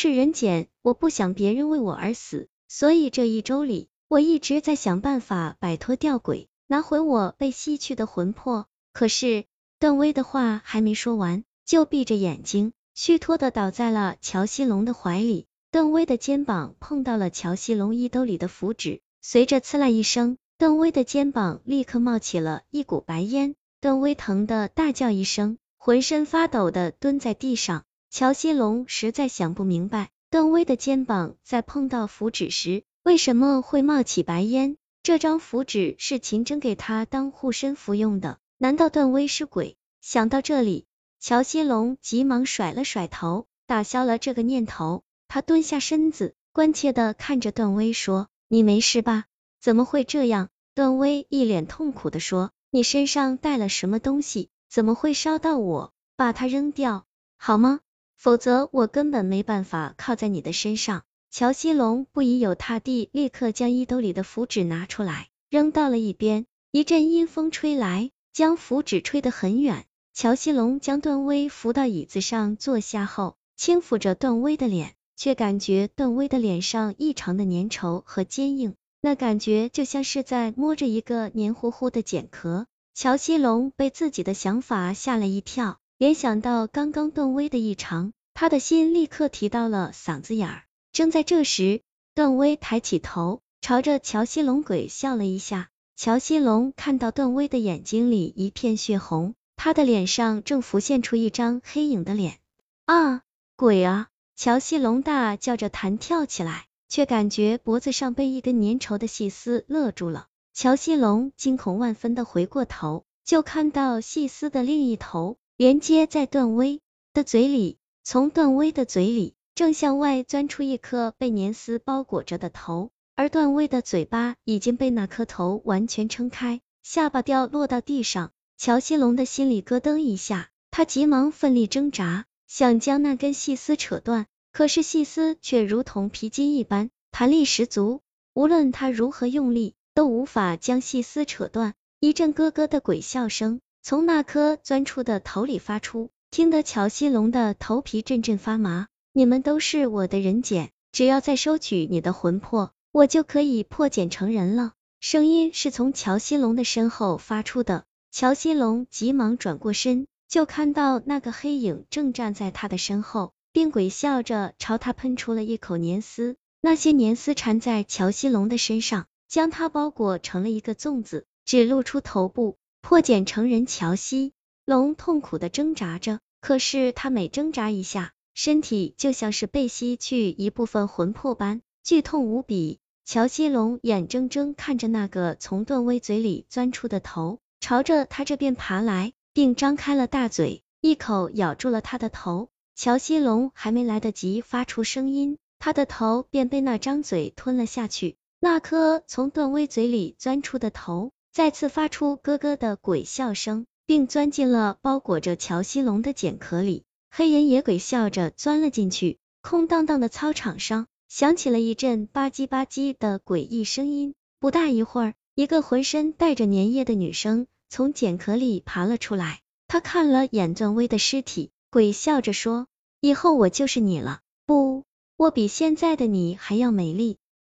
是人简，我不想别人为我而死，所以这一周里，我一直在想办法摆脱吊诡，拿回我被吸去的魂魄。可是，段威的话还没说完，就闭着眼睛，虚脱的倒在了乔西龙的怀里。段威的肩膀碰到了乔西龙衣兜里的符纸，随着刺啦一声，段威的肩膀立刻冒起了一股白烟。段威疼的大叫一声，浑身发抖的蹲在地上。乔西龙实在想不明白，段威的肩膀在碰到符纸时，为什么会冒起白烟？这张符纸是秦真给他当护身符用的，难道段威是鬼？想到这里，乔西龙急忙甩了甩头，打消了这个念头。他蹲下身子，关切的看着段威说：“你没事吧？怎么会这样？”段威一脸痛苦的说：“你身上带了什么东西？怎么会烧到我？把它扔掉好吗？”否则我根本没办法靠在你的身上。乔西龙不疑有他地，立刻将衣兜里的符纸拿出来，扔到了一边。一阵阴风吹来，将符纸吹得很远。乔西龙将段威扶到椅子上坐下后，轻抚着段威的脸，却感觉段威的脸上异常的粘稠和坚硬，那感觉就像是在摸着一个黏糊糊的茧壳。乔西龙被自己的想法吓了一跳。联想到刚刚段威的异常，他的心立刻提到了嗓子眼儿。正在这时，段威抬起头，朝着乔西龙鬼笑了一下。乔西龙看到段威的眼睛里一片血红，他的脸上正浮现出一张黑影的脸。啊，鬼啊！乔西龙大叫着弹跳起来，却感觉脖子上被一根粘稠的细丝勒住了。乔西龙惊恐万分的回过头，就看到细丝的另一头。连接在段威的嘴里，从段威的嘴里正向外钻出一颗被粘丝包裹着的头，而段威的嘴巴已经被那颗头完全撑开，下巴掉落到地上。乔西龙的心里咯噔一下，他急忙奋力挣扎，想将那根细丝扯断，可是细丝却如同皮筋一般，弹力十足，无论他如何用力，都无法将细丝扯断。一阵咯咯的鬼笑声。从那颗钻出的头里发出，听得乔西龙的头皮阵阵发麻。你们都是我的人茧，只要再收取你的魂魄，我就可以破茧成人了。声音是从乔西龙的身后发出的。乔西龙急忙转过身，就看到那个黑影正站在他的身后，并鬼笑着朝他喷出了一口粘丝。那些粘丝缠在乔西龙的身上，将他包裹成了一个粽子，只露出头部。破茧成人，乔西龙痛苦的挣扎着，可是他每挣扎一下，身体就像是被吸去一部分魂魄般，剧痛无比。乔西龙眼睁睁看着那个从段威嘴里钻出的头，朝着他这边爬来，并张开了大嘴，一口咬住了他的头。乔西龙还没来得及发出声音，他的头便被那张嘴吞了下去。那颗从段威嘴里钻出的头。再次发出咯咯的鬼笑声，并钻进了包裹着乔西龙的茧壳里。黑人野鬼笑着钻了进去。空荡荡的操场上响起了一阵吧唧吧唧的诡异声音。不大一会儿，一个浑身带着粘液的女生从茧壳里爬了出来。她看了眼段威的尸体，鬼笑着说：“以后我就是你了。不，我比现在的你还要美丽。”